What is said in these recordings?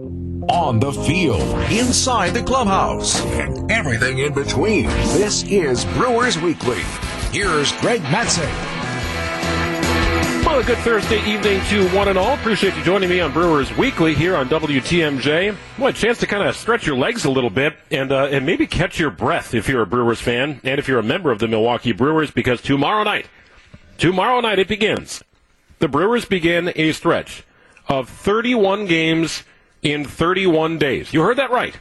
On the field, inside the clubhouse, and everything in between. This is Brewers Weekly. Here's Greg Matzek. Well, a good Thursday evening to one and all. Appreciate you joining me on Brewers Weekly here on WTMJ. Well, a chance to kind of stretch your legs a little bit and uh, and maybe catch your breath if you're a Brewers fan and if you're a member of the Milwaukee Brewers because tomorrow night, tomorrow night it begins. The Brewers begin a stretch of 31 games in 31 days. You heard that right.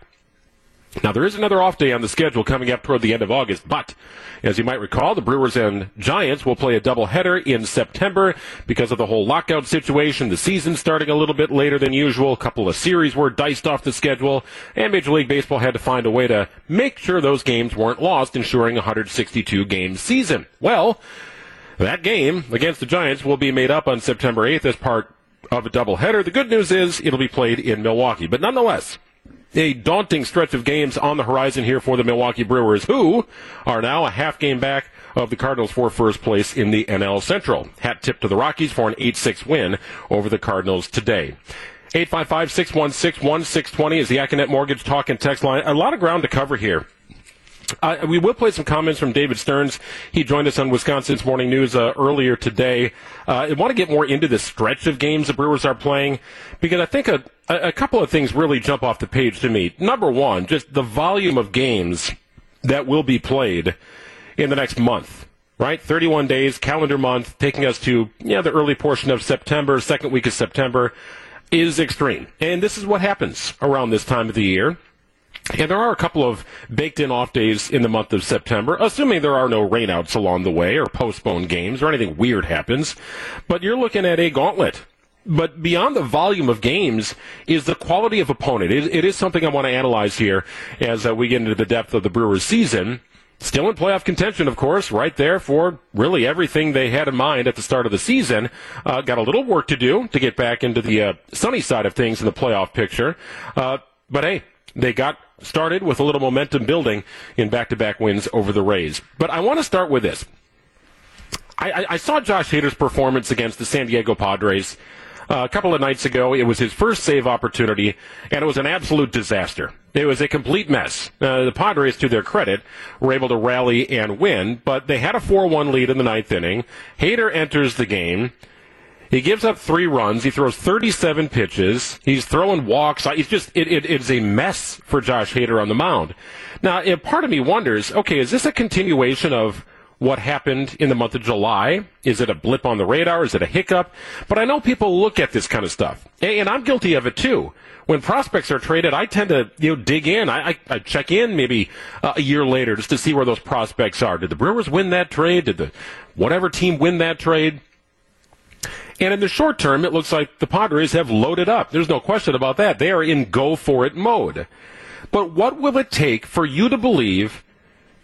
Now, there is another off day on the schedule coming up toward the end of August, but as you might recall, the Brewers and Giants will play a doubleheader in September because of the whole lockout situation. The season starting a little bit later than usual. A couple of series were diced off the schedule, and Major League Baseball had to find a way to make sure those games weren't lost, ensuring a 162 game season. Well, that game against the Giants will be made up on September 8th as part of a doubleheader. The good news is it'll be played in Milwaukee, but nonetheless, a daunting stretch of games on the horizon here for the Milwaukee Brewers, who are now a half game back of the Cardinals for first place in the NL Central. Hat tip to the Rockies for an 8-6 win over the Cardinals today. 855-616-1620 is the Accunet Mortgage Talk and Text line. A lot of ground to cover here. Uh, we will play some comments from David Stearns. He joined us on Wisconsin's Morning News uh, earlier today. Uh, I want to get more into the stretch of games the Brewers are playing because I think a, a couple of things really jump off the page to me. Number one, just the volume of games that will be played in the next month. Right, 31 days, calendar month, taking us to yeah the early portion of September, second week of September, is extreme, and this is what happens around this time of the year. And there are a couple of baked in off days in the month of September, assuming there are no rainouts along the way or postponed games or anything weird happens. But you're looking at a gauntlet. But beyond the volume of games is the quality of opponent. it, it is something I want to analyze here as uh, we get into the depth of the Brewers season. Still in playoff contention, of course, right there for really everything they had in mind at the start of the season. Uh, got a little work to do to get back into the uh, sunny side of things in the playoff picture. Uh, but hey, they got started with a little momentum building in back-to-back wins over the Rays. But I want to start with this. I, I saw Josh Hader's performance against the San Diego Padres uh, a couple of nights ago. It was his first save opportunity, and it was an absolute disaster. It was a complete mess. Uh, the Padres, to their credit, were able to rally and win, but they had a 4-1 lead in the ninth inning. Hader enters the game. He gives up three runs. He throws 37 pitches. He's throwing walks. He's just, it, it, it's a mess for Josh Hader on the mound. Now, part of me wonders, okay, is this a continuation of what happened in the month of July? Is it a blip on the radar? Is it a hiccup? But I know people look at this kind of stuff, and I'm guilty of it too. When prospects are traded, I tend to you know dig in. I, I, I check in maybe uh, a year later just to see where those prospects are. Did the Brewers win that trade? Did the whatever team win that trade? And in the short term, it looks like the Padres have loaded up. There's no question about that. They are in go for it mode. But what will it take for you to believe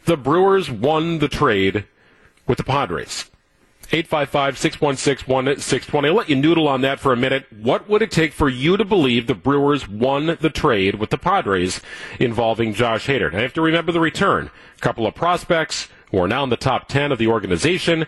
the Brewers won the trade with the Padres? 855-616-1620. I'll let you noodle on that for a minute. What would it take for you to believe the Brewers won the trade with the Padres involving Josh Hader? You have to remember the return. A couple of prospects who are now in the top 10 of the organization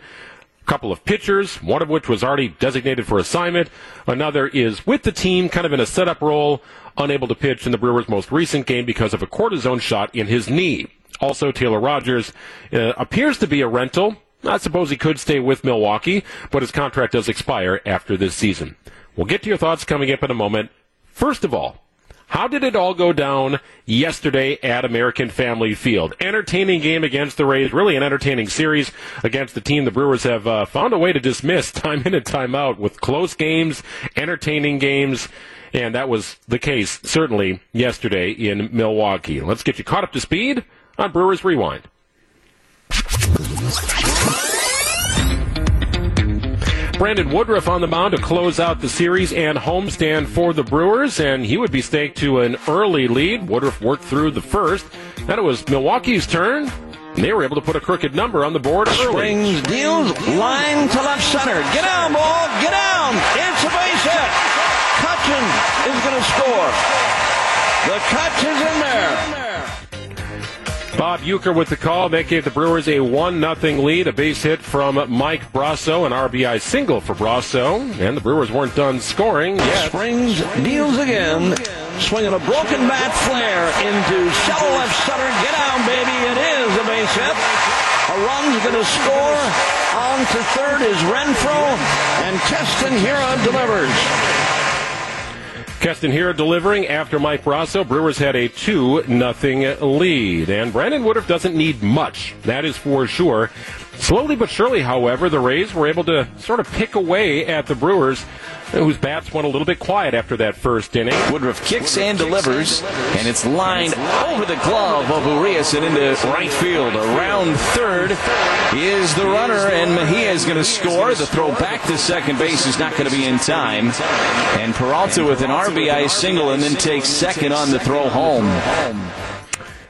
couple of pitchers, one of which was already designated for assignment. Another is with the team, kind of in a setup role, unable to pitch in the Brewers' most recent game because of a cortisone shot in his knee. Also, Taylor Rogers uh, appears to be a rental. I suppose he could stay with Milwaukee, but his contract does expire after this season. We'll get to your thoughts coming up in a moment. First of all, how did it all go down yesterday at American Family Field? Entertaining game against the Rays, really an entertaining series against the team the Brewers have uh, found a way to dismiss time in and time out with close games, entertaining games, and that was the case certainly yesterday in Milwaukee. Let's get you caught up to speed on Brewers Rewind. Brandon Woodruff on the mound to close out the series and homestand for the Brewers, and he would be staked to an early lead. Woodruff worked through the first. Then it was Milwaukee's turn. And they were able to put a crooked number on the board early. Springs deals line to left center. Get down, ball. Get down. It's a base hit. Cutchin is going to score. The catch is in there. Bob Uecker with the call. That gave the Brewers a 1 0 lead. A base hit from Mike Brosseau, an RBI single for Brosseau. And the Brewers weren't done scoring yet. Springs deals again. swinging a broken bat flare into shallow left center. Get down, baby. It is a base hit. A run's going to score. On to third is Renfro. and Keston Hiura delivers. Keston Hiura delivering after Mike Brosseau. Brewers had a 2 nothing lead. And Brandon Woodruff doesn't need much. That is for sure. Slowly but surely, however, the Rays were able to sort of pick away at the Brewers whose bats went a little bit quiet after that first inning. Woodruff kicks and delivers, and it's lined over the glove of Urias and into right field. Around third is the runner, and Mejia is going to score. The throw back to second base is not going to be in time. And Peralta with an RBI single and then takes second on the throw home.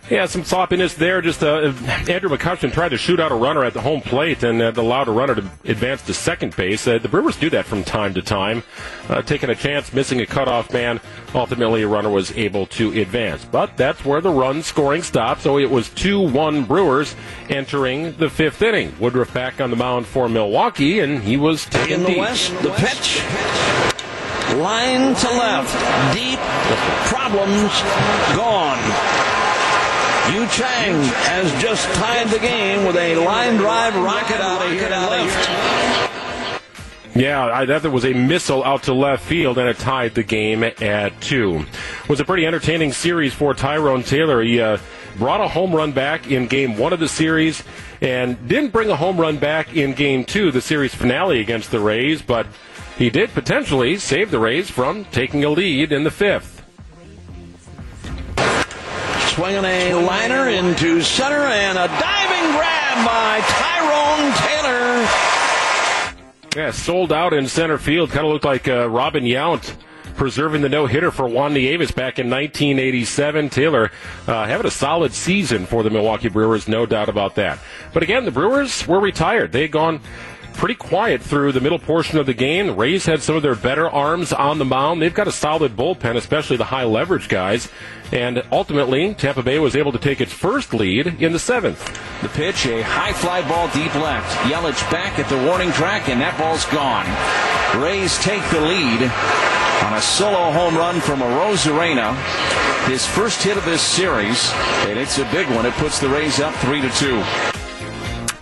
Yeah, some sloppiness there. Just uh, Andrew McCutchen tried to shoot out a runner at the home plate and uh, allowed a runner to advance to second base. Uh, the Brewers do that from time to time, uh, taking a chance, missing a cutoff man. Ultimately, a runner was able to advance, but that's where the run scoring stopped. So it was two-one Brewers entering the fifth inning. Woodruff back on the mound for Milwaukee, and he was taken in the deep. west. The pitch. Line to left. Deep. Problems gone. Yu Chang has just tied the game with a line drive rocket out of here left. Yeah, I, that was a missile out to left field, and it tied the game at two. It was a pretty entertaining series for Tyrone Taylor. He uh, brought a home run back in game one of the series, and didn't bring a home run back in game two, the series finale against the Rays, but he did potentially save the Rays from taking a lead in the fifth swinging a liner into center and a diving grab by Tyrone Taylor. Yeah, sold out in center field. Kind of looked like uh, Robin Yount preserving the no hitter for Juan Nieves back in 1987. Taylor uh, having a solid season for the Milwaukee Brewers, no doubt about that. But again, the Brewers were retired. They had gone pretty quiet through the middle portion of the game. The Rays had some of their better arms on the mound. They've got a solid bullpen, especially the high leverage guys. And ultimately, Tampa Bay was able to take its first lead in the seventh. The pitch, a high fly ball deep left. Yelich back at the warning track, and that ball's gone. Rays take the lead on a solo home run from Arozarena. His first hit of this series, and it's a big one. It puts the Rays up three to two.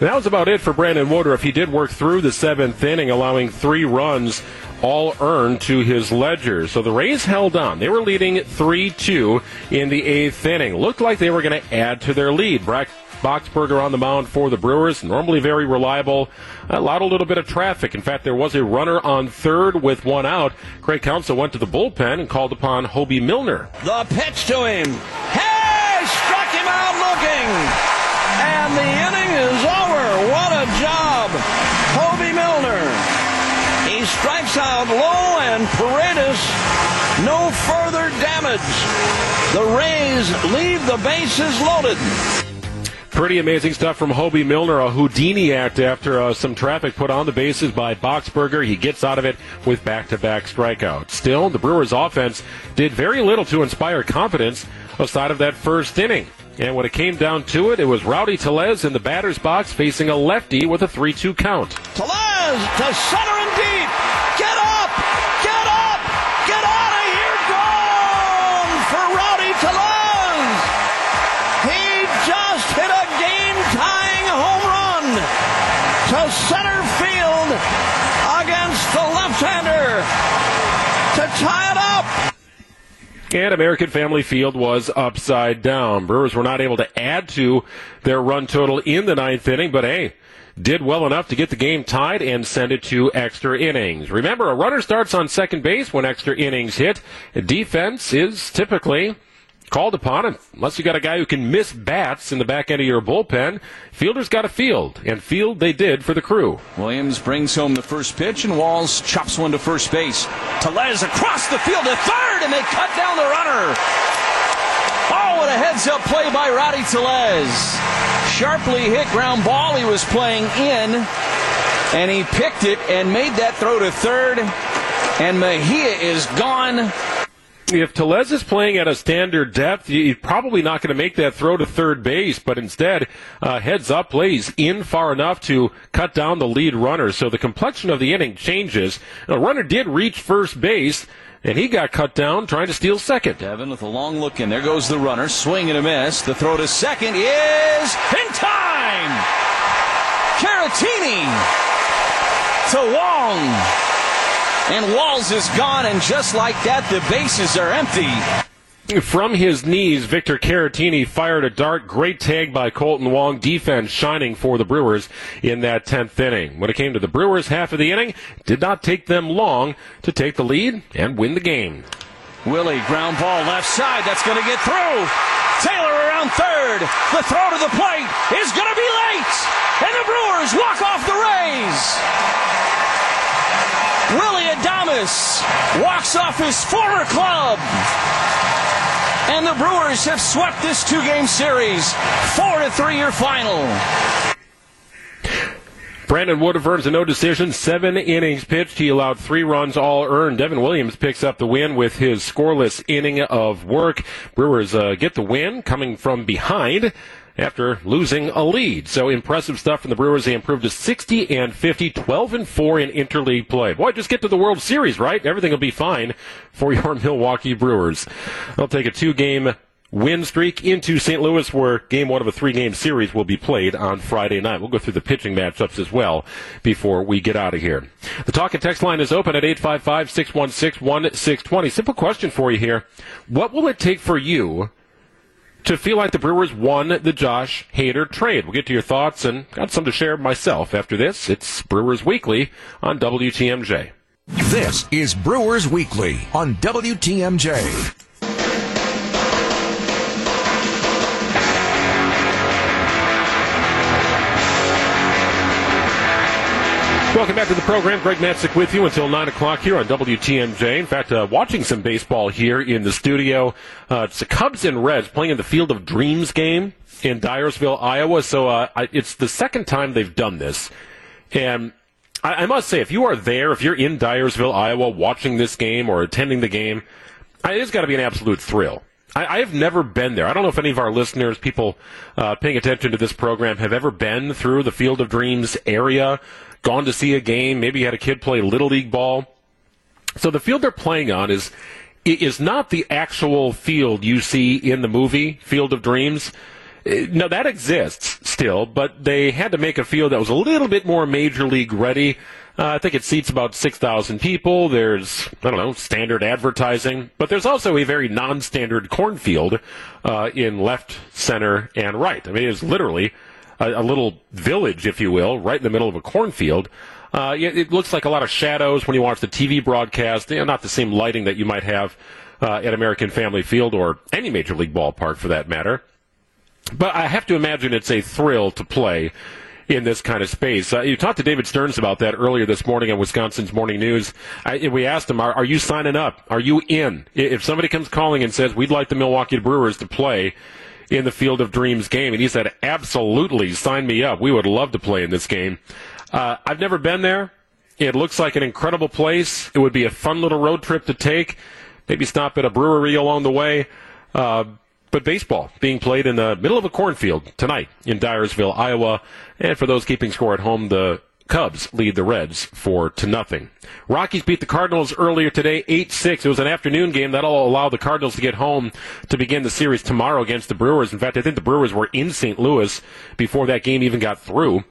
That was about it for Brandon Woodruff. He did work through the seventh inning, allowing three runs all earned to his ledger. So the Rays held on. They were leading 3 2 in the eighth inning. Looked like they were going to add to their lead. Brad Boxberger on the mound for the Brewers, normally very reliable. Allowed a little bit of traffic. In fact, there was a runner on third with one out. Craig Counsell went to the bullpen and called upon Hoby Milner. The pitch to him. Hey, struck him out looking. And the inning is over. What a job. Hoby Milner. He strikes out low, and Paredes, no further damage. The Rays leave the bases loaded. Pretty amazing stuff from Hoby Milner, a Houdini act after uh, some traffic put on the bases by Boxberger. He gets out of it with back-to-back strikeouts. Still, the Brewers' offense did very little to inspire confidence aside of that first inning. And when it came down to it, it was Rowdy Tellez in the batter's box facing a lefty with a 3 2 count. Tellez to center and deep. And American Family Field was upside down. Brewers were not able to add to their run total in the ninth inning, but hey, did well enough to get the game tied and send it to extra innings. Remember, a runner starts on second base when extra innings hit. Defense is typically called upon, unless you got a guy who can miss bats in the back end of your bullpen, fielders got a field, and field they did for the crew. Williams brings home the first pitch, and Walls chops one to first base. Tellez across the field to third, and they cut down the runner. Oh, what a heads up play by Rowdy Tellez. Sharply hit ground ball he was playing in, and he picked it and made that throw to third, and Mejia is gone if Tellez is playing at a standard depth, he's probably not going to make that throw to third base, but instead, uh, heads up plays in far enough to cut down the lead runner. So the complexion of the inning changes. A runner did reach first base. and he got cut down trying to steal second. Devin with a long look in. There goes the runner. Swing and a miss. The throw to second is in time. Caratini to Wong. And Walls is gone, and just like that, the bases are empty. From his knees, Victor Caratini fired a dart. Great tag by Kolten Wong. Defense shining for the Brewers in that 10th inning. When it came to the Brewers half of the inning, did not take them long to take the lead and win the game. Willie, ground ball left side. That's going to get through. Taylor around third. The throw to the plate is going to be late. And the Brewers walk off the Rays. Willie Adames walks off his former club. And the Brewers have swept this two game series. Four to three your final. Brandon Wood earns a no decision, seven innings pitched. He allowed three runs, all earned. Devin Williams picks up the win with his scoreless inning of work. Brewers uh, get the win coming from behind after losing a lead. So impressive stuff from the Brewers. They improved to 60 and 50, 12 and 4 in interleague play. Boy, just get to the World Series, right? Everything will be fine for your Milwaukee Brewers. They'll take a two game win streak into St. Louis, where game one of a three game series will be played on Friday night. We'll go through the pitching matchups as well before we get out of here. The talk and text line is open at 855 616 1620. Simple question for you here. What will it take for you? To feel like the Brewers won the Josh Hader trade. We'll get to your thoughts and got some to share myself after this. It's Brewers Weekly on WTMJ. This is Brewers Weekly on WTMJ. Welcome back to the program. Greg Matzek with you until 9 o'clock here on WTMJ. In fact, uh, watching some baseball here in the studio. Uh, it's the Cubs and Reds playing in the Field of Dreams game in Dyersville, Iowa. So uh, I, it's the second time they've done this. And I, I, must say, if you are there, if you're in Dyersville, Iowa, watching this game or attending the game, it's got to be an absolute thrill. I, have never been there. I don't know if any of our listeners, people uh, paying attention to this program, have ever been through the Field of Dreams area gone to see a game, maybe had a kid play little league ball. So the field they're playing on is is not the actual field you see in the movie Field of Dreams. Uh, no, that exists still, but they had to make a field that was a little bit more major league ready. Uh, I think it seats about 6,000 people. There's, I don't know, standard advertising, but there's also a very non-standard cornfield uh, in left, center, and right. I mean, it's literally a, a, little village, if you will, right in the middle of a cornfield. Uh, it, it, looks like a lot of shadows when you watch the TV broadcast. You know, not the same lighting that you might have uh, at American Family Field or any major league ballpark for that matter. But I have to imagine it's a thrill to play in this kind of space. Uh, you talked to David Stearns about that earlier this morning on Wisconsin's Morning News. I, we asked him, are, are, you signing up? Are you in? If somebody comes calling and says, we'd like the Milwaukee Brewers to play in the Field of Dreams game. And he said, absolutely, sign me up. We would love to play in this game. Uh, I've never been there. It looks like an incredible place. It would be a fun little road trip to take. Maybe stop at a brewery along the way. Uh, but baseball being played in the middle of a cornfield tonight in Dyersville, Iowa. And for those keeping score at home, the Cubs lead the Reds four to nothing. Rockies beat the Cardinals earlier today, 8-6. It was an afternoon game that'll allow the Cardinals to get home to begin the series tomorrow against the Brewers. In fact, I think the Brewers were in St. Louis before that game even got through.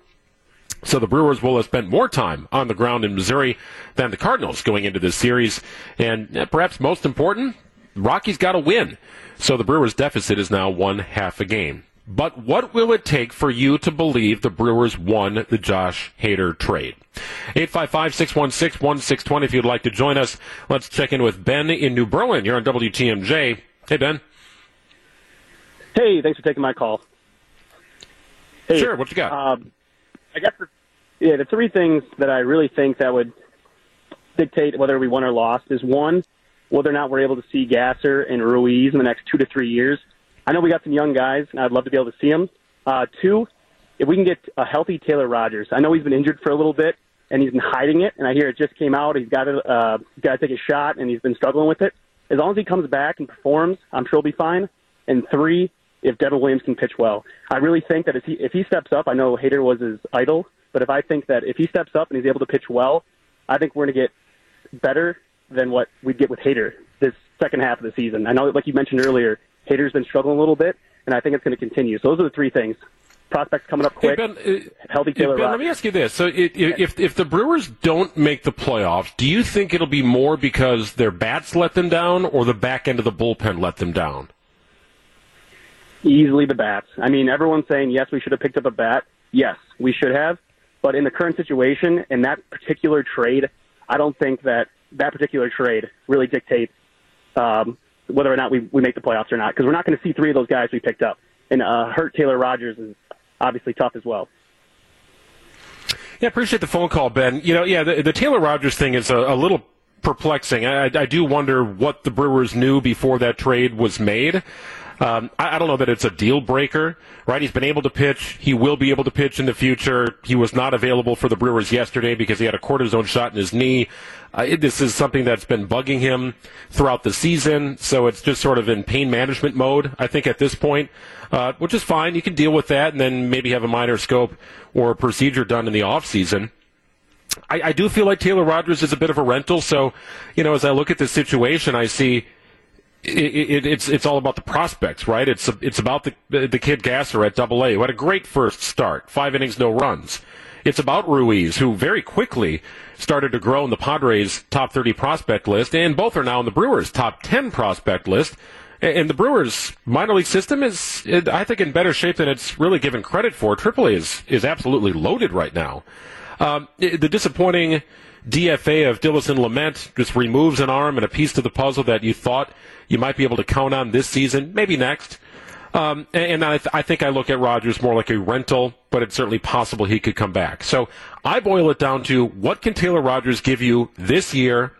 So the Brewers will have spent more time on the ground in Missouri than the Cardinals going into this series. And eh, perhaps most important, Rockies got a win. So the Brewers deficit is now one half a game. But what will it take for you to believe the Brewers won the Josh Hader trade? 855-616-1620 if you'd like to join us. Let's check in with Ben in New Berlin. You're on WTMJ. Hey, Ben. Hey, thanks for taking my call. Hey, sure, what you got? Um, I guess, the, yeah, the three things that I really think that would dictate whether we won or lost is one, whether or not we're able to see Gasser and Ruiz in the next two to three years – I know we got some young guys, and I'd love to be able to see them. Uh, two, if we can get a healthy Taylor Rogers. I know he's been injured for a little bit, and he's been hiding it. And I hear it just came out. He's got to uh, got to take a shot, and he's been struggling with it. As long as he comes back and performs, I'm sure he'll be fine. And three, if Devin Williams can pitch well, I really think that if he if he steps up, I know Hader was his idol, but if I think that if he steps up and he's able to pitch well, I think we're going to get better than what we'd get with Hader this second half of the season. I know, like you mentioned earlier, Hader's been struggling a little bit, and I think it's going to continue. So those are the three things. Prospects coming up quick. Hey, ben, uh, healthy Taylor ben, let me ask you this: So, it, it, if if the Brewers don't make the playoffs, do you think it'll be more because their bats let them down, or the back end of the bullpen let them down? Easily the bats. I mean, everyone's saying yes, we should have picked up a bat. Yes, we should have. But in the current situation, in that particular trade, I don't think that that particular trade really dictates um, whether or not we, we make the playoffs or not. Because we're not going to see three of those guys we picked up. And uh, hurt Taylor Rogers is obviously tough as well. Yeah, appreciate the phone call, Ben. You know, yeah, the, the Taylor Rogers thing is a, a little perplexing. I, I do wonder what the Brewers knew before that trade was made. Um, I, I don't know that it's a deal breaker, right? He's been able to pitch. He will be able to pitch in the future. He was not available for the Brewers yesterday because he had a cortisone shot in his knee. Uh, it, this is something that's been bugging him throughout the season, so it's just sort of in pain management mode, I think, at this point, uh, which is fine. You can deal with that and then maybe have a minor scope or procedure done in the off season. I, I do feel like Taylor Rogers is a bit of a rental, so, you know, as I look at this situation, I see it, it, it's it's all about the prospects, right? It's it's about the the kid Gasser at Double A, who had a great first start, five innings, no runs. It's about Ruiz, who very quickly started to grow in the Padres' top 30 prospect list, and both are now in the Brewers' top 10 prospect list. And the Brewers' minor league system is, I think, in better shape than it's really given credit for. AAA is is absolutely loaded right now. Um, the disappointing DFA of Dinelson Lamet just removes an arm and a piece to the puzzle that you thought you might be able to count on this season, maybe next. Um, and I, th- I, think I look at Rogers more like a rental, but it's certainly possible he could come back. So I boil it down to what can Taylor Rogers give you this year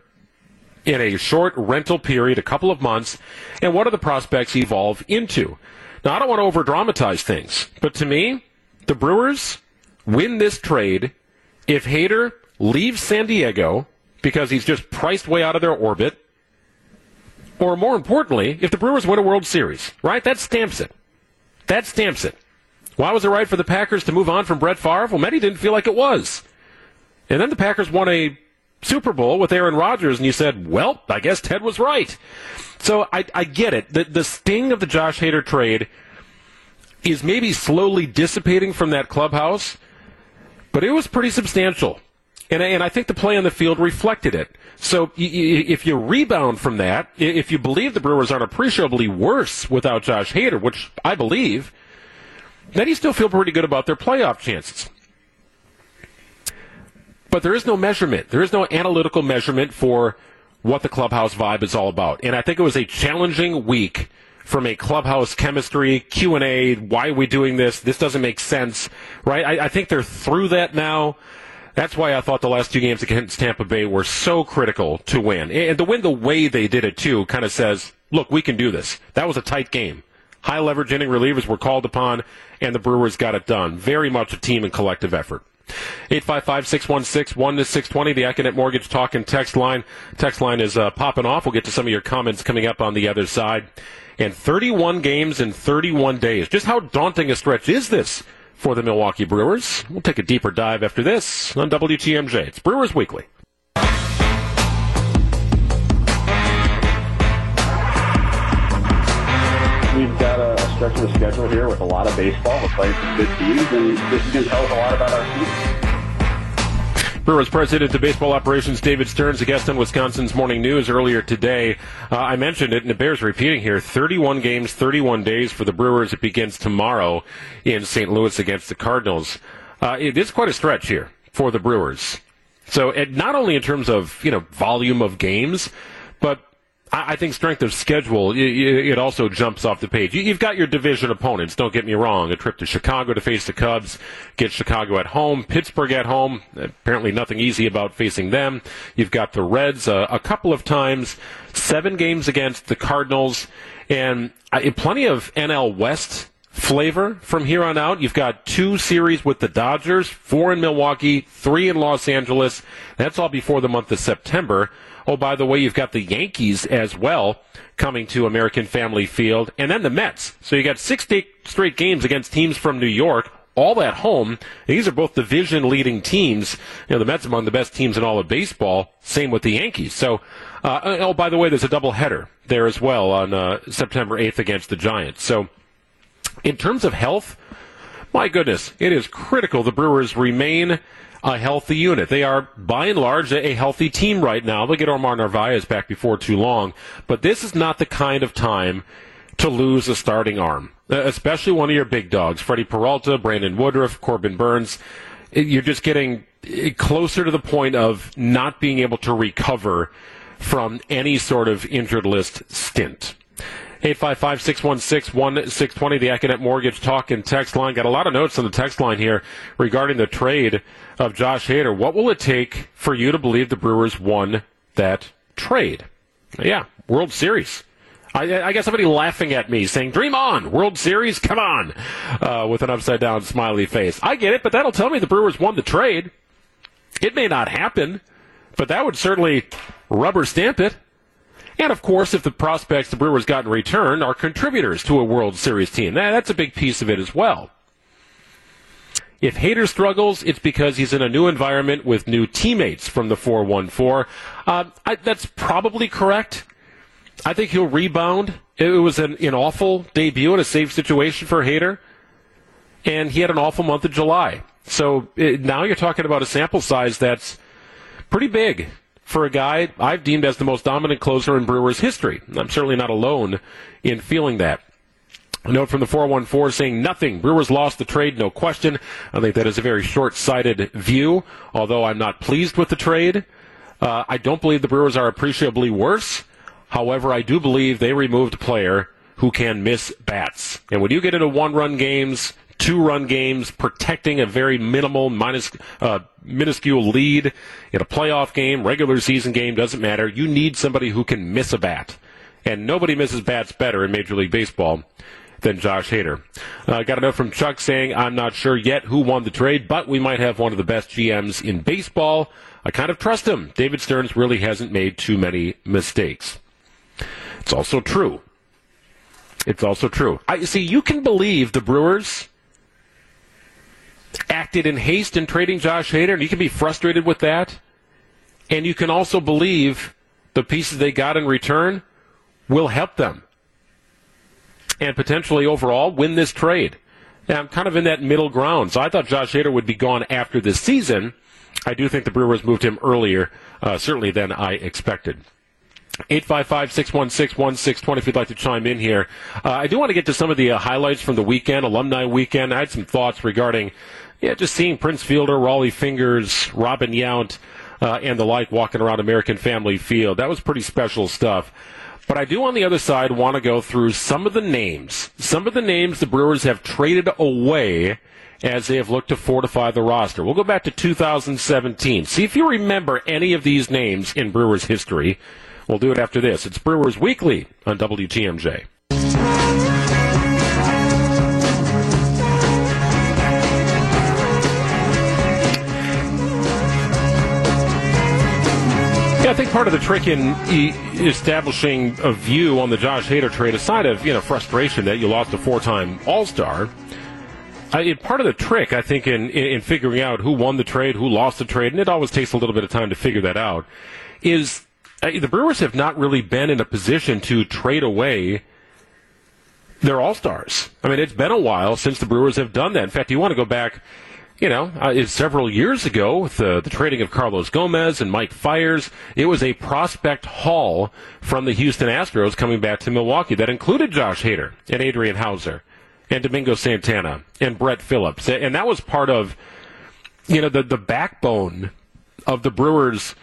in a short rental period, a couple of months, and what are the prospects evolve into? Now, I don't want to over dramatize things, but to me, the Brewers win this trade if Hader leaves San Diego because he's just priced way out of their orbit or more importantly, if the Brewers win a World Series, right? That stamps it. That stamps it. Why was it right for the Packers to move on from Brett Favre? Well, many didn't feel like it was. And then the Packers won a Super Bowl with Aaron Rodgers, and you said, well, I guess Ted was right. So I, I get it. The, the sting of the Josh Hader trade is maybe slowly dissipating from that clubhouse, but it was pretty substantial. And, and I think the play on the field reflected it. So if you rebound from that, if you believe the Brewers aren't appreciably worse without Josh Hader, which I believe, then you still feel pretty good about their playoff chances. But there is no measurement. There is no analytical measurement for what the clubhouse vibe is all about. And I think it was a challenging week from a clubhouse chemistry, Q&A, why are we doing this? This doesn't make sense, right? I, I think they're through that now. That's why I thought the last two games against Tampa Bay were so critical to win. And to win the way they did it, too, kind of says, look, we can do this. That was a tight game. High leverage inning relievers were called upon, and the Brewers got it done. Very much a team and collective effort. 855-616-1 to 620, the Accunet Mortgage Talk and Text line. Text line is uh, popping off. We'll get to some of your comments coming up on the other side. And 31 games in 31 days. Just how daunting a stretch is this for the Milwaukee Brewers. We'll take a deeper dive after this on WTMJ. It's Brewers Weekly. We've got a, stretch of the schedule here with a lot of baseball. We're playing some good teams, and this is going to tell us a lot about our team. Brewers President of Baseball Operations David Stearns, a guest on Wisconsin's Morning News earlier today. Uh, I mentioned it, and it bears repeating here. 31 games, 31 days for the Brewers. It begins tomorrow in St. Louis against the Cardinals. Uh, it is quite a stretch here for the Brewers. So, it, not only in terms of you know volume of games, but I think strength of schedule, it also jumps off the page. You've got your division opponents, don't get me wrong. A trip to Chicago to face the Cubs, get Chicago at home, Pittsburgh at home. Apparently nothing easy about facing them. You've got the Reds uh, a couple of times, seven games against the Cardinals, and uh, plenty of NL West flavor from here on out. You've got two series with the Dodgers, four in Milwaukee, three in Los Angeles. That's all before the month of September. Oh, by the way, you've got the Yankees as well coming to American Family Field, and then the Mets. So you got six straight games against teams from New York, all at home. These are both division leading teams. You know, the Mets among the best teams in all of baseball. Same with the Yankees. So, uh, oh, by the way, there's a double header there as well on uh, September 8th against the Giants. So, in terms of health, my goodness, it is critical the Brewers remain a healthy unit. They are, by and large, a healthy team right now. They'll get Omar Narvaez back before too long. But this is not the kind of time to lose a starting arm, uh, especially one of your big dogs, Freddie Peralta, Brandon Woodruff, Corbin Burnes. You're just getting uh, closer to the point of not being able to recover from any sort of injured list stint. 855-616-1620, the Accunet Mortgage Talk and Text line. Got a lot of notes on the text line here regarding the trade of Josh Hader. What will it take for you to believe the Brewers won that trade? Yeah, World Series. I, I, guess somebody laughing at me saying, Dream on! World Series, come on! Uh, with an upside down smiley face. I get it, but that'll tell me the Brewers won the trade. It may not happen, but that would certainly rubber stamp it. And of course, if the prospects the Brewers got in return are contributors to a World Series team, that's a big piece of it as well. If Hader struggles, it's because he's in a new environment with new teammates from the 414. Uh, I, that's probably correct. I think he'll rebound. It was an, an awful debut in a safe situation for Hader, and he had an awful month of July. So it, now you're talking about a sample size that's pretty big for a guy I've deemed as the most dominant closer in Brewers history. I'm certainly not alone in feeling that. A note from the 414 saying nothing. Brewers lost the trade, no question. I think that is a very short-sighted view, although I'm not pleased with the trade. Uh, I don't believe the Brewers are appreciably worse. However, I do believe they removed a player who can miss bats. And when you get into one-run games, two-run games, protecting a very minimal, minus, uh, minuscule lead in a playoff game, regular season game, doesn't matter. You need somebody who can miss a bat. And nobody misses bats better in Major League Baseball than Josh Hader. I uh, got a note from Chuck saying, I'm not sure yet who won the trade, but we might have one of the best GMs in baseball. I kind of trust him. David Stearns really hasn't made too many mistakes. It's also true. It's also true. I see you can believe the Brewers acted in haste in trading Josh Hader, and you can be frustrated with that. And you can also believe the pieces they got in return will help them and potentially overall win this trade. And I'm kind of in that middle ground. So I thought Josh Hader would be gone after this season. I do think the Brewers moved him earlier, uh, certainly than I expected. 855-616-1620 if you'd like to chime in here. Uh, I do want to get to some of the uh, highlights from the weekend, alumni weekend. I had some thoughts regarding yeah, just seeing Prince Fielder, Rollie Fingers, Robin Yount, uh, and the like walking around American Family Field. That was pretty special stuff. But I do, on the other side, want to go through some of the names, some of the names the Brewers have traded away as they have looked to fortify the roster. We'll go back to 2017. See if you remember any of these names in Brewers history. We'll do it after this. It's Brewers Weekly on WTMJ. I think part of the trick in establishing a view on the Josh Hader trade, aside of you know frustration that you lost a four-time All-Star, I, part of the trick, I think, in, in, in figuring out who won the trade, who lost the trade, and it always takes a little bit of time to figure that out, is uh, the Brewers have not really been in a position to trade away their All Stars. I mean, it's been a while since the Brewers have done that. In fact, you want to go back you know, uh, several years ago with the, the trading of Carlos Gomez and Mike Fiers, it was a prospect haul from the Houston Astros coming back to Milwaukee that included Josh Hader and Adrian Houser and Domingo Santana and Brett Phillips. And that was part of, you know, the, the backbone of the Brewers'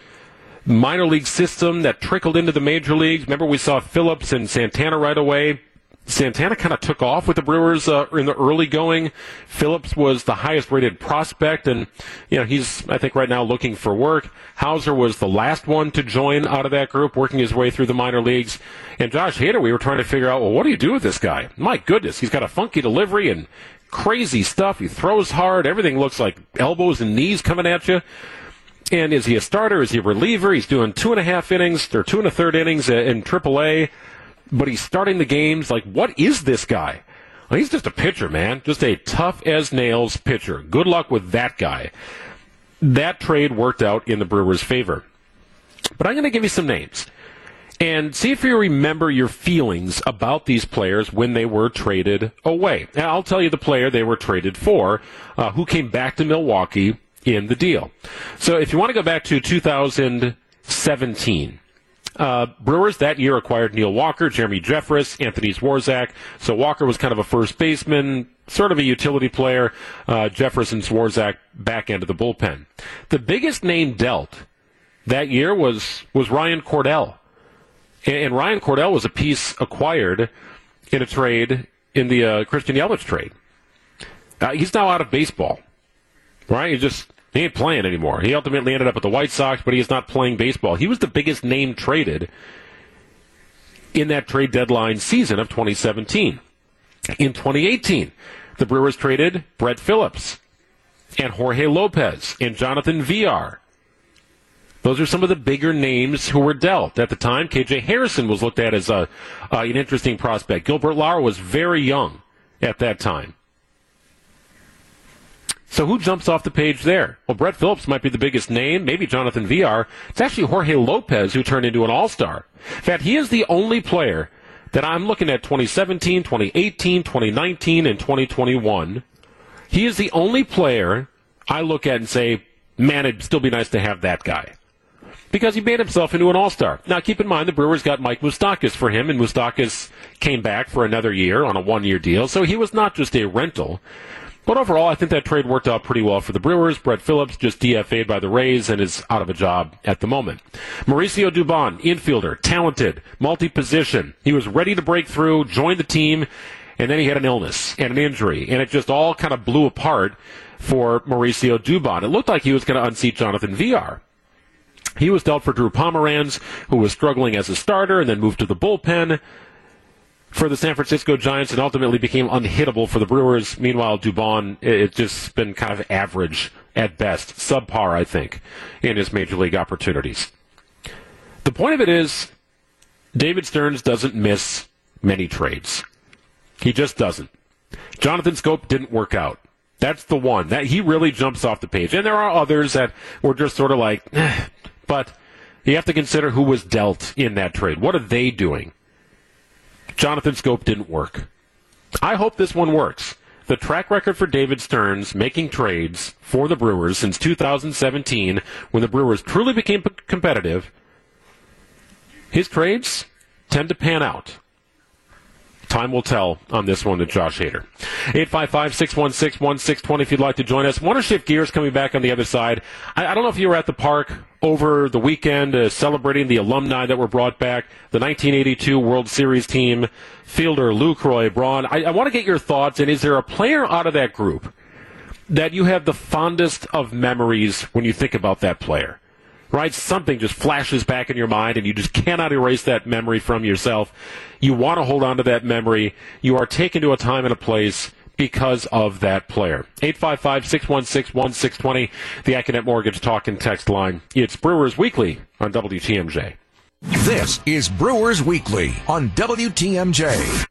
minor league system that trickled into the major leagues. Remember, we saw Phillips and Santana right away. Santana kind of took off with the Brewers uh, in the early going. Phillips was the highest rated prospect, and you know he's I think right now looking for work. Houser was the last one to join out of that group, working his way through the minor leagues. And Josh Hader, we were trying to figure out, well, what do you do with this guy? My goodness, he's got a funky delivery and crazy stuff. He throws hard. Everything looks like elbows and knees coming at you. And is he a starter? Is he a reliever? He's doing two and a half innings or two and a third innings in AAA but he's starting the games. Like, what is this guy? Well, he's just a pitcher, man. Just a tough as nails pitcher. Good luck with that guy. That trade worked out in the Brewers' favor. But I'm going to give you some names and see if you remember your feelings about these players when they were traded away. And I'll tell you the player they were traded for, uh, who came back to Milwaukee in the deal. So if you want to go back to 2017, uh, Brewers that year acquired Neil Walker, Jeremy Jeffress, Anthony Swarzak. So Walker was kind of a first baseman, sort of a utility player. Uh, Jeffress and Swarzak back end of the bullpen. The biggest name dealt that year was was Ryan Cordell. And, Ryan Cordell was a piece acquired in a trade in the uh, Christian Yelich trade. Uh, he's now out of baseball, right? He just he ain't playing anymore. He ultimately ended up with the White Sox, but he is not playing baseball. He was the biggest name traded in that trade deadline season of 2017. In 2018, the Brewers traded Brett Phillips and Jorge Lopez and Jonathan Villar those are some of the bigger names who were dealt at the time. KJ Harrison was looked at as a uh, an interesting prospect. Gilbert Lara was very young at that time. So who jumps off the page there? Well, Brett Phillips might be the biggest name, maybe Jonathan Villar. It's actually Jorge Lopez who turned into an all-star. In fact, he is the only player that I'm looking at 2017, 2018, 2019, and 2021. He is the only player I look at and say, man, it'd still be nice to have that guy because he made himself into an all-star. Now, keep in mind the Brewers got Mike Moustakas for him, and Moustakas came back for another year on a one-year deal, so he was not just a rental. But overall, I think that trade worked out pretty well for the Brewers. Brett Phillips just DFA'd by the Rays and is out of a job at the moment. Mauricio Dubon, infielder, talented, multi-position. He was ready to break through, joined the team, and then he had an illness and an injury, and it just all kind of blew apart for Mauricio Dubon. It looked like he was going to unseat Jonathan Villar. He was dealt for Drew Pomeranz, who was struggling as a starter and then moved to the bullpen for the San Francisco Giants and ultimately became unhittable for the Brewers. Meanwhile, Dubon, it's just been kind of average at best, subpar, I think, in his major league opportunities. The point of it is, David Stearns doesn't miss many trades. He just doesn't. Jonathan Schoop didn't work out. That's the one that he really jumps off the page. And there are others that were just sort of like, eh, but you have to consider who was dealt in that trade. What are they doing? Jonathan Schoop didn't work. I hope this one works. The track record for David Stearns making trades for the Brewers since 2017, when the Brewers truly became competitive, his trades tend to pan out. Time will tell on this one to Josh Hader. 855-616-1620 if you'd like to join us. Want to shift gears coming back on the other side. I, I don't know if you were at the park over the weekend uh, celebrating the alumni that were brought back, the 1982 World Series team, fielder Lucroy, Braun. I, I want to get your thoughts, and is there a player out of that group that you have the fondest of memories when you think about that player? Right? Something just flashes back in your mind and you just cannot erase that memory from yourself. You want to hold on to that memory. You are taken to a time and a place because of that player. 855-616-1620, the Accunet Mortgage Talk and Text line. It's Brewers Weekly on WTMJ. This is Brewers Weekly on WTMJ.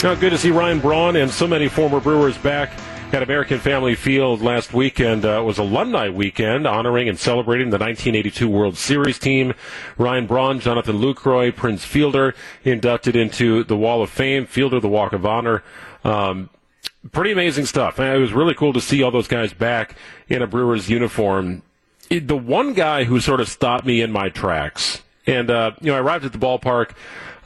Now, good to see Ryan Braun and so many former Brewers back at American Family Field last weekend. Uh, was alumni weekend honoring and celebrating the 1982 World Series team. Ryan Braun, Jonathan Lucroy, Prince Fielder inducted into the Wall of Fame, Fielder the Walk of Honor. Um, pretty amazing stuff. It was really cool to see all those guys back in a Brewers uniform. The one guy who sort of stopped me in my tracks, and uh, you know, I arrived at the ballpark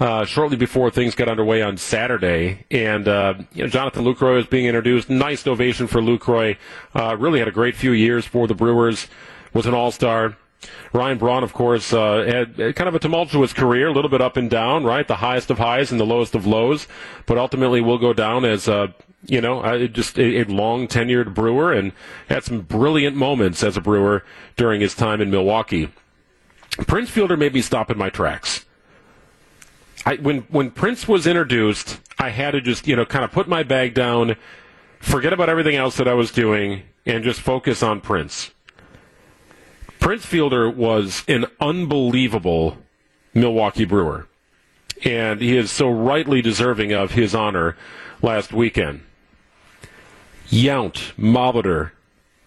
uh, shortly before things got underway on Saturday. And uh, you know, Jonathan Lucroy was being introduced. Nice ovation for Lucroy. Uh, really had a great few years for the Brewers. Was an All Star. Ryan Braun, of course, uh, had kind of a tumultuous career, a little bit up and down, right? The highest of highs and the lowest of lows, but ultimately will go down as, you know, just a, a long tenured brewer and had some brilliant moments as a brewer during his time in Milwaukee. Prince Fielder made me stop in my tracks. I, when when Prince was introduced, I had to just you know kind of put my bag down, forget about everything else that I was doing, and just focus on Prince. Prince Fielder was an unbelievable Milwaukee Brewer, and he is so rightly deserving of his honor last weekend. Yount, Molitor,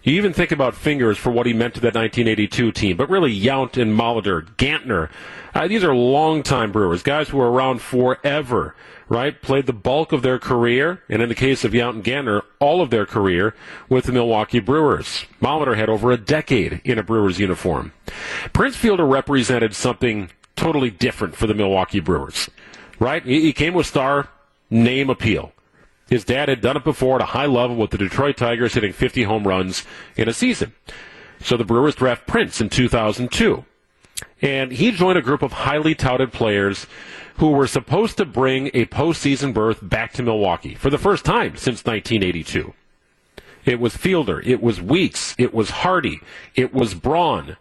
you even think about Fingers for what he meant to that 1982 team, but really Yount and Molitor, Gantner, uh, these are longtime Brewers, guys who were around forever, right? Played the bulk of their career, and in the case of Yount and Gantner, all of their career with the Milwaukee Brewers. Molitor had over a decade in a Brewers uniform. Prince Fielder represented something totally different for the Milwaukee Brewers, right? He, he came with star name appeal. His dad had done it before at a high level with the Detroit Tigers hitting 50 home runs in a season. So the Brewers draft Prince in 2002. And he joined a group of highly touted players who were supposed to bring a postseason berth back to Milwaukee for the first time since 1982. It was Fielder, it was Weeks, it was Hardy, it was Braun,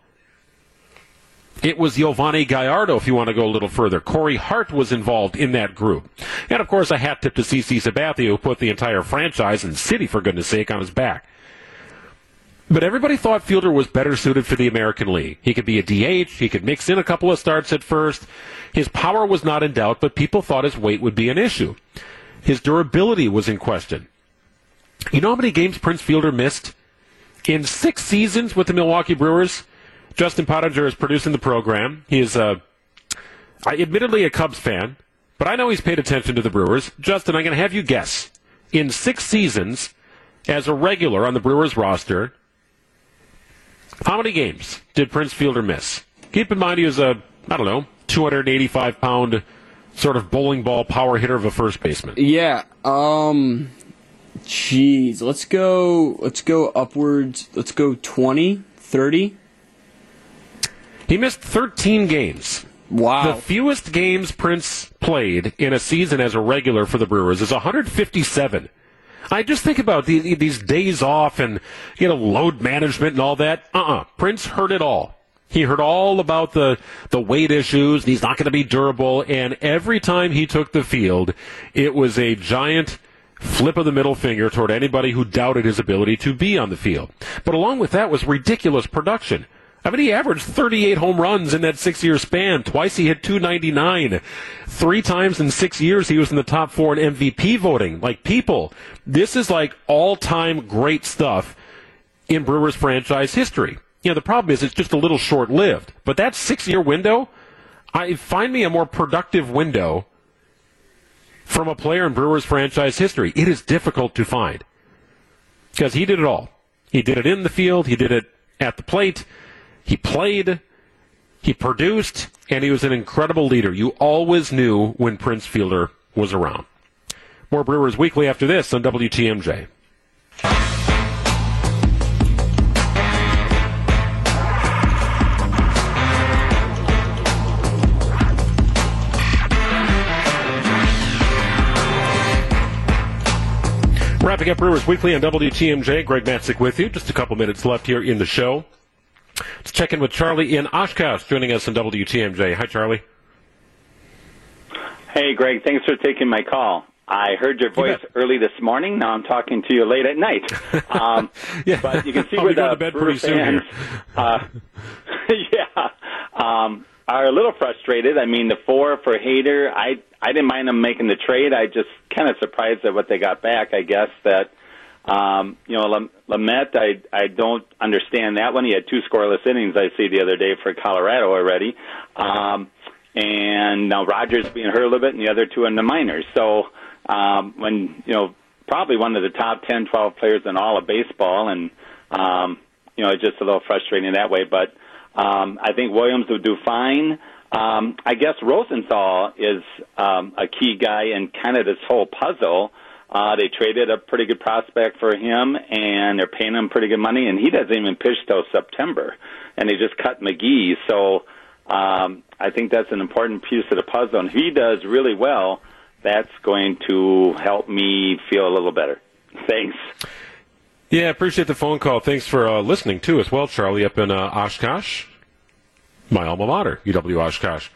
it was Yovani Gallardo, if you want to go a little further. Corey Hart was involved in that group. And of course, a hat tip to CC Sabathia, who put the entire franchise and city, for goodness sake, on his back. But everybody thought Fielder was better suited for the American League. He could be a DH, he could mix in a couple of starts at first. His power was not in doubt, but people thought his weight would be an issue. His durability was in question. You know how many games Prince Fielder missed? In six seasons with the Milwaukee Brewers, Justin Pottinger is producing the program. He is, uh, admittedly, a Cubs fan, but I know he's paid attention to the Brewers. Justin, I'm going to have you guess. In six seasons, as a regular on the Brewers roster, how many games did Prince Fielder miss? Keep in mind he was a, I don't know, 285 pound sort of bowling ball power hitter of a first baseman. Yeah. Um. Jeez. Let's go. Let's go upwards. Let's go 20, 30. He missed 13 games. Wow. The fewest games Prince played in a season as a regular for the Brewers is 157. I just think about the, these days off and you know load management and all that. Uh-uh. Prince heard it all. He heard all about the the weight issues. He's not going to be durable, and every time he took the field, it was a giant flip of the middle finger toward anybody who doubted his ability to be on the field. But along with that was ridiculous production. I mean, he averaged 38 home runs in that six year span. Twice he hit 299. Three times in six years he was in the top four in MVP voting. Like, people, this is like all time great stuff in Brewers franchise history. You know, the problem is it's just a little short lived. But that six year window, I find me a more productive window from a player in Brewers franchise history. It is difficult to find. Because he did it all. He did it in the field, he did it at the plate. He played, he produced, and he was an incredible leader. You always knew when Prince Fielder was around. More Brewers Weekly after this on WTMJ. Wrapping up Brewers Weekly on WTMJ. Greg Matzek with you. Just a couple minutes left here in the show. Let's check in with Charlie in Oshkosh, joining us on WTMJ. Hi, Charlie. Hey, Greg. Thanks for taking my call. I heard your voice you early this morning. Now I'm talking to you late at night. Um, yeah. But you can see where going the to bed Brewer pretty soon fans, uh, yeah, um, are a little frustrated. I mean, the four for Hader, I I didn't mind them making the trade. I just kind of surprised at what they got back. I guess that um, you know, Lamet, I I don't understand that one. He had two scoreless innings. I see the other day for Colorado already, um, and now Rogers being hurt a little bit, and the other two in the minors. So um, when you know, probably one of the top ten, twelve players in all of baseball, and um, you know, it's just a little frustrating that way. But um, I think Williams would do fine. Um, I guess Rosenthal is um, a key guy in kind of this whole puzzle. Uh, they traded a pretty good prospect for him, and they're paying him pretty good money, and he doesn't even pitch till September. And they just cut McGee, so um, I think that's an important piece of the puzzle. And if he does really well, that's going to help me feel a little better. Thanks. Yeah, appreciate the phone call. Thanks for uh, listening too, as well, Charlie, up in uh, Oshkosh. my alma mater, UW Oshkosh.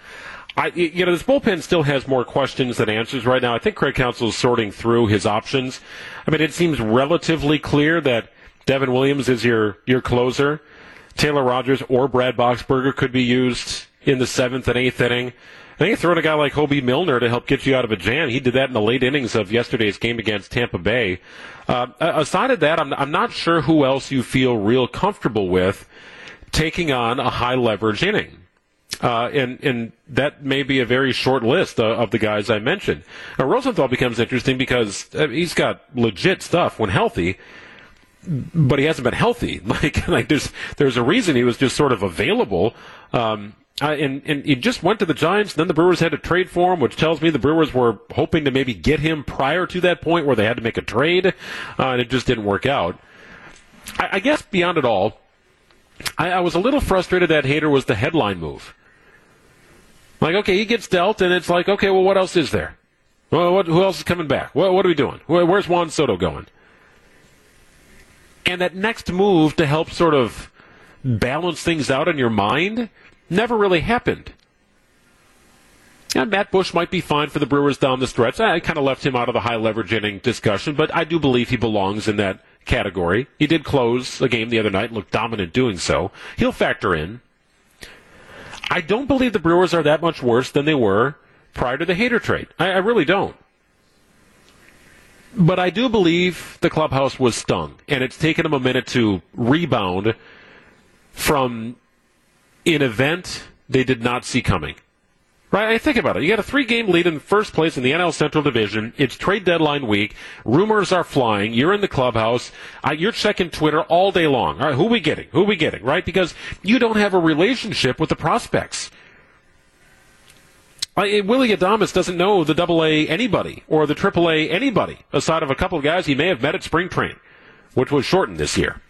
I, you know, this bullpen still has more questions than answers right now. I think Craig Counsell is sorting through his options. I mean, it seems relatively clear that Devin Williams is your, your closer. Taylor Rogers or Brad Boxberger could be used in the seventh and eighth inning. I think throwing a guy like Hoby Milner to help get you out of a jam. He did that in the late innings of yesterday's game against Tampa Bay. Uh, aside of that, I'm, I'm not sure who else you feel real comfortable with taking on a high leverage inning. Uh, and and that may be a very short list uh, of the guys I mentioned. Now, Rosenthal becomes interesting because uh, he's got legit stuff when healthy, but he hasn't been healthy. Like like there's there's a reason he was just sort of available. Um, uh, and, and he just went to the Giants. And then the Brewers had to trade for him, which tells me the Brewers were hoping to maybe get him prior to that point where they had to make a trade, uh, and it just didn't work out. I, I guess beyond it all, I, I was a little frustrated that Hader was the headline move. Like, okay, he gets dealt, and it's like, okay, well, what else is there? Well, what, who else is coming back? What, what are we doing? Where, where's Juan Soto going? And that next move to help sort of balance things out in your mind never really happened. And Matt Bush might be fine for the Brewers down the stretch. I kind of left him out of the high leverage inning discussion, but I do believe he belongs in that category. He did close a game the other night and looked dominant doing so. He'll factor in. I don't believe the Brewers are that much worse than they were prior to the Hader trade. I, I really don't. But I do believe the clubhouse was stung, and it's taken them a minute to rebound from an event they did not see coming. Right? I think about it. You got a three game lead in first place in the NL Central Division. It's trade deadline week. Rumors are flying. You're in the clubhouse. Uh, you're checking Twitter all day long. All right, who are we getting? Who are we getting? Right? Because you don't have a relationship with the prospects. Uh, Willy Adames doesn't know the double A anybody or the triple A anybody aside of a couple of guys he may have met at spring training, which was shortened this year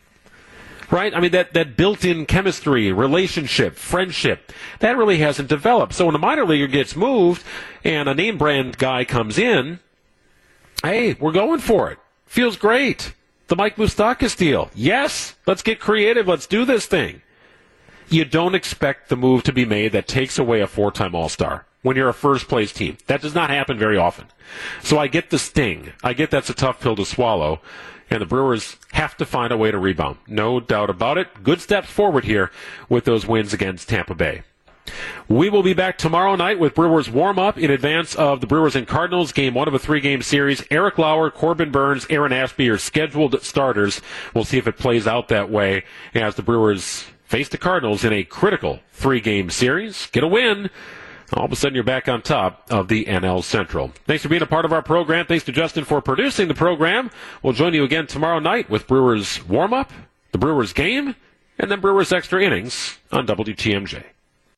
right? I mean, that, that built in chemistry, relationship, friendship, that really hasn't developed. So when a minor leaguer gets moved and a name brand guy comes in, hey, we're going for it. Feels great. The Mike Moustakas deal. Yes, let's get creative. Let's do this thing. You don't expect the move to be made that takes away a four time All Star when you're a first place team. That does not happen very often. So I get the sting. I get that's a tough pill to swallow and the Brewers have to find a way to rebound. No doubt about it. Good steps forward here with those wins against Tampa Bay. We will be back tomorrow night with Brewers warm up in advance of the Brewers and Cardinals game one of a three game series. Eric Lauer, Corbin Burnes, Aaron Ashby are scheduled starters. We'll see if it plays out that way as the Brewers face the Cardinals in a critical three game series. Get a win all of a sudden you're back on top of the NL Central. Thanks for being a part of our program. Thanks to Justin for producing the program. We'll join you again tomorrow night with Brewers warm up, the Brewers game, and then Brewers extra innings on WTMJ.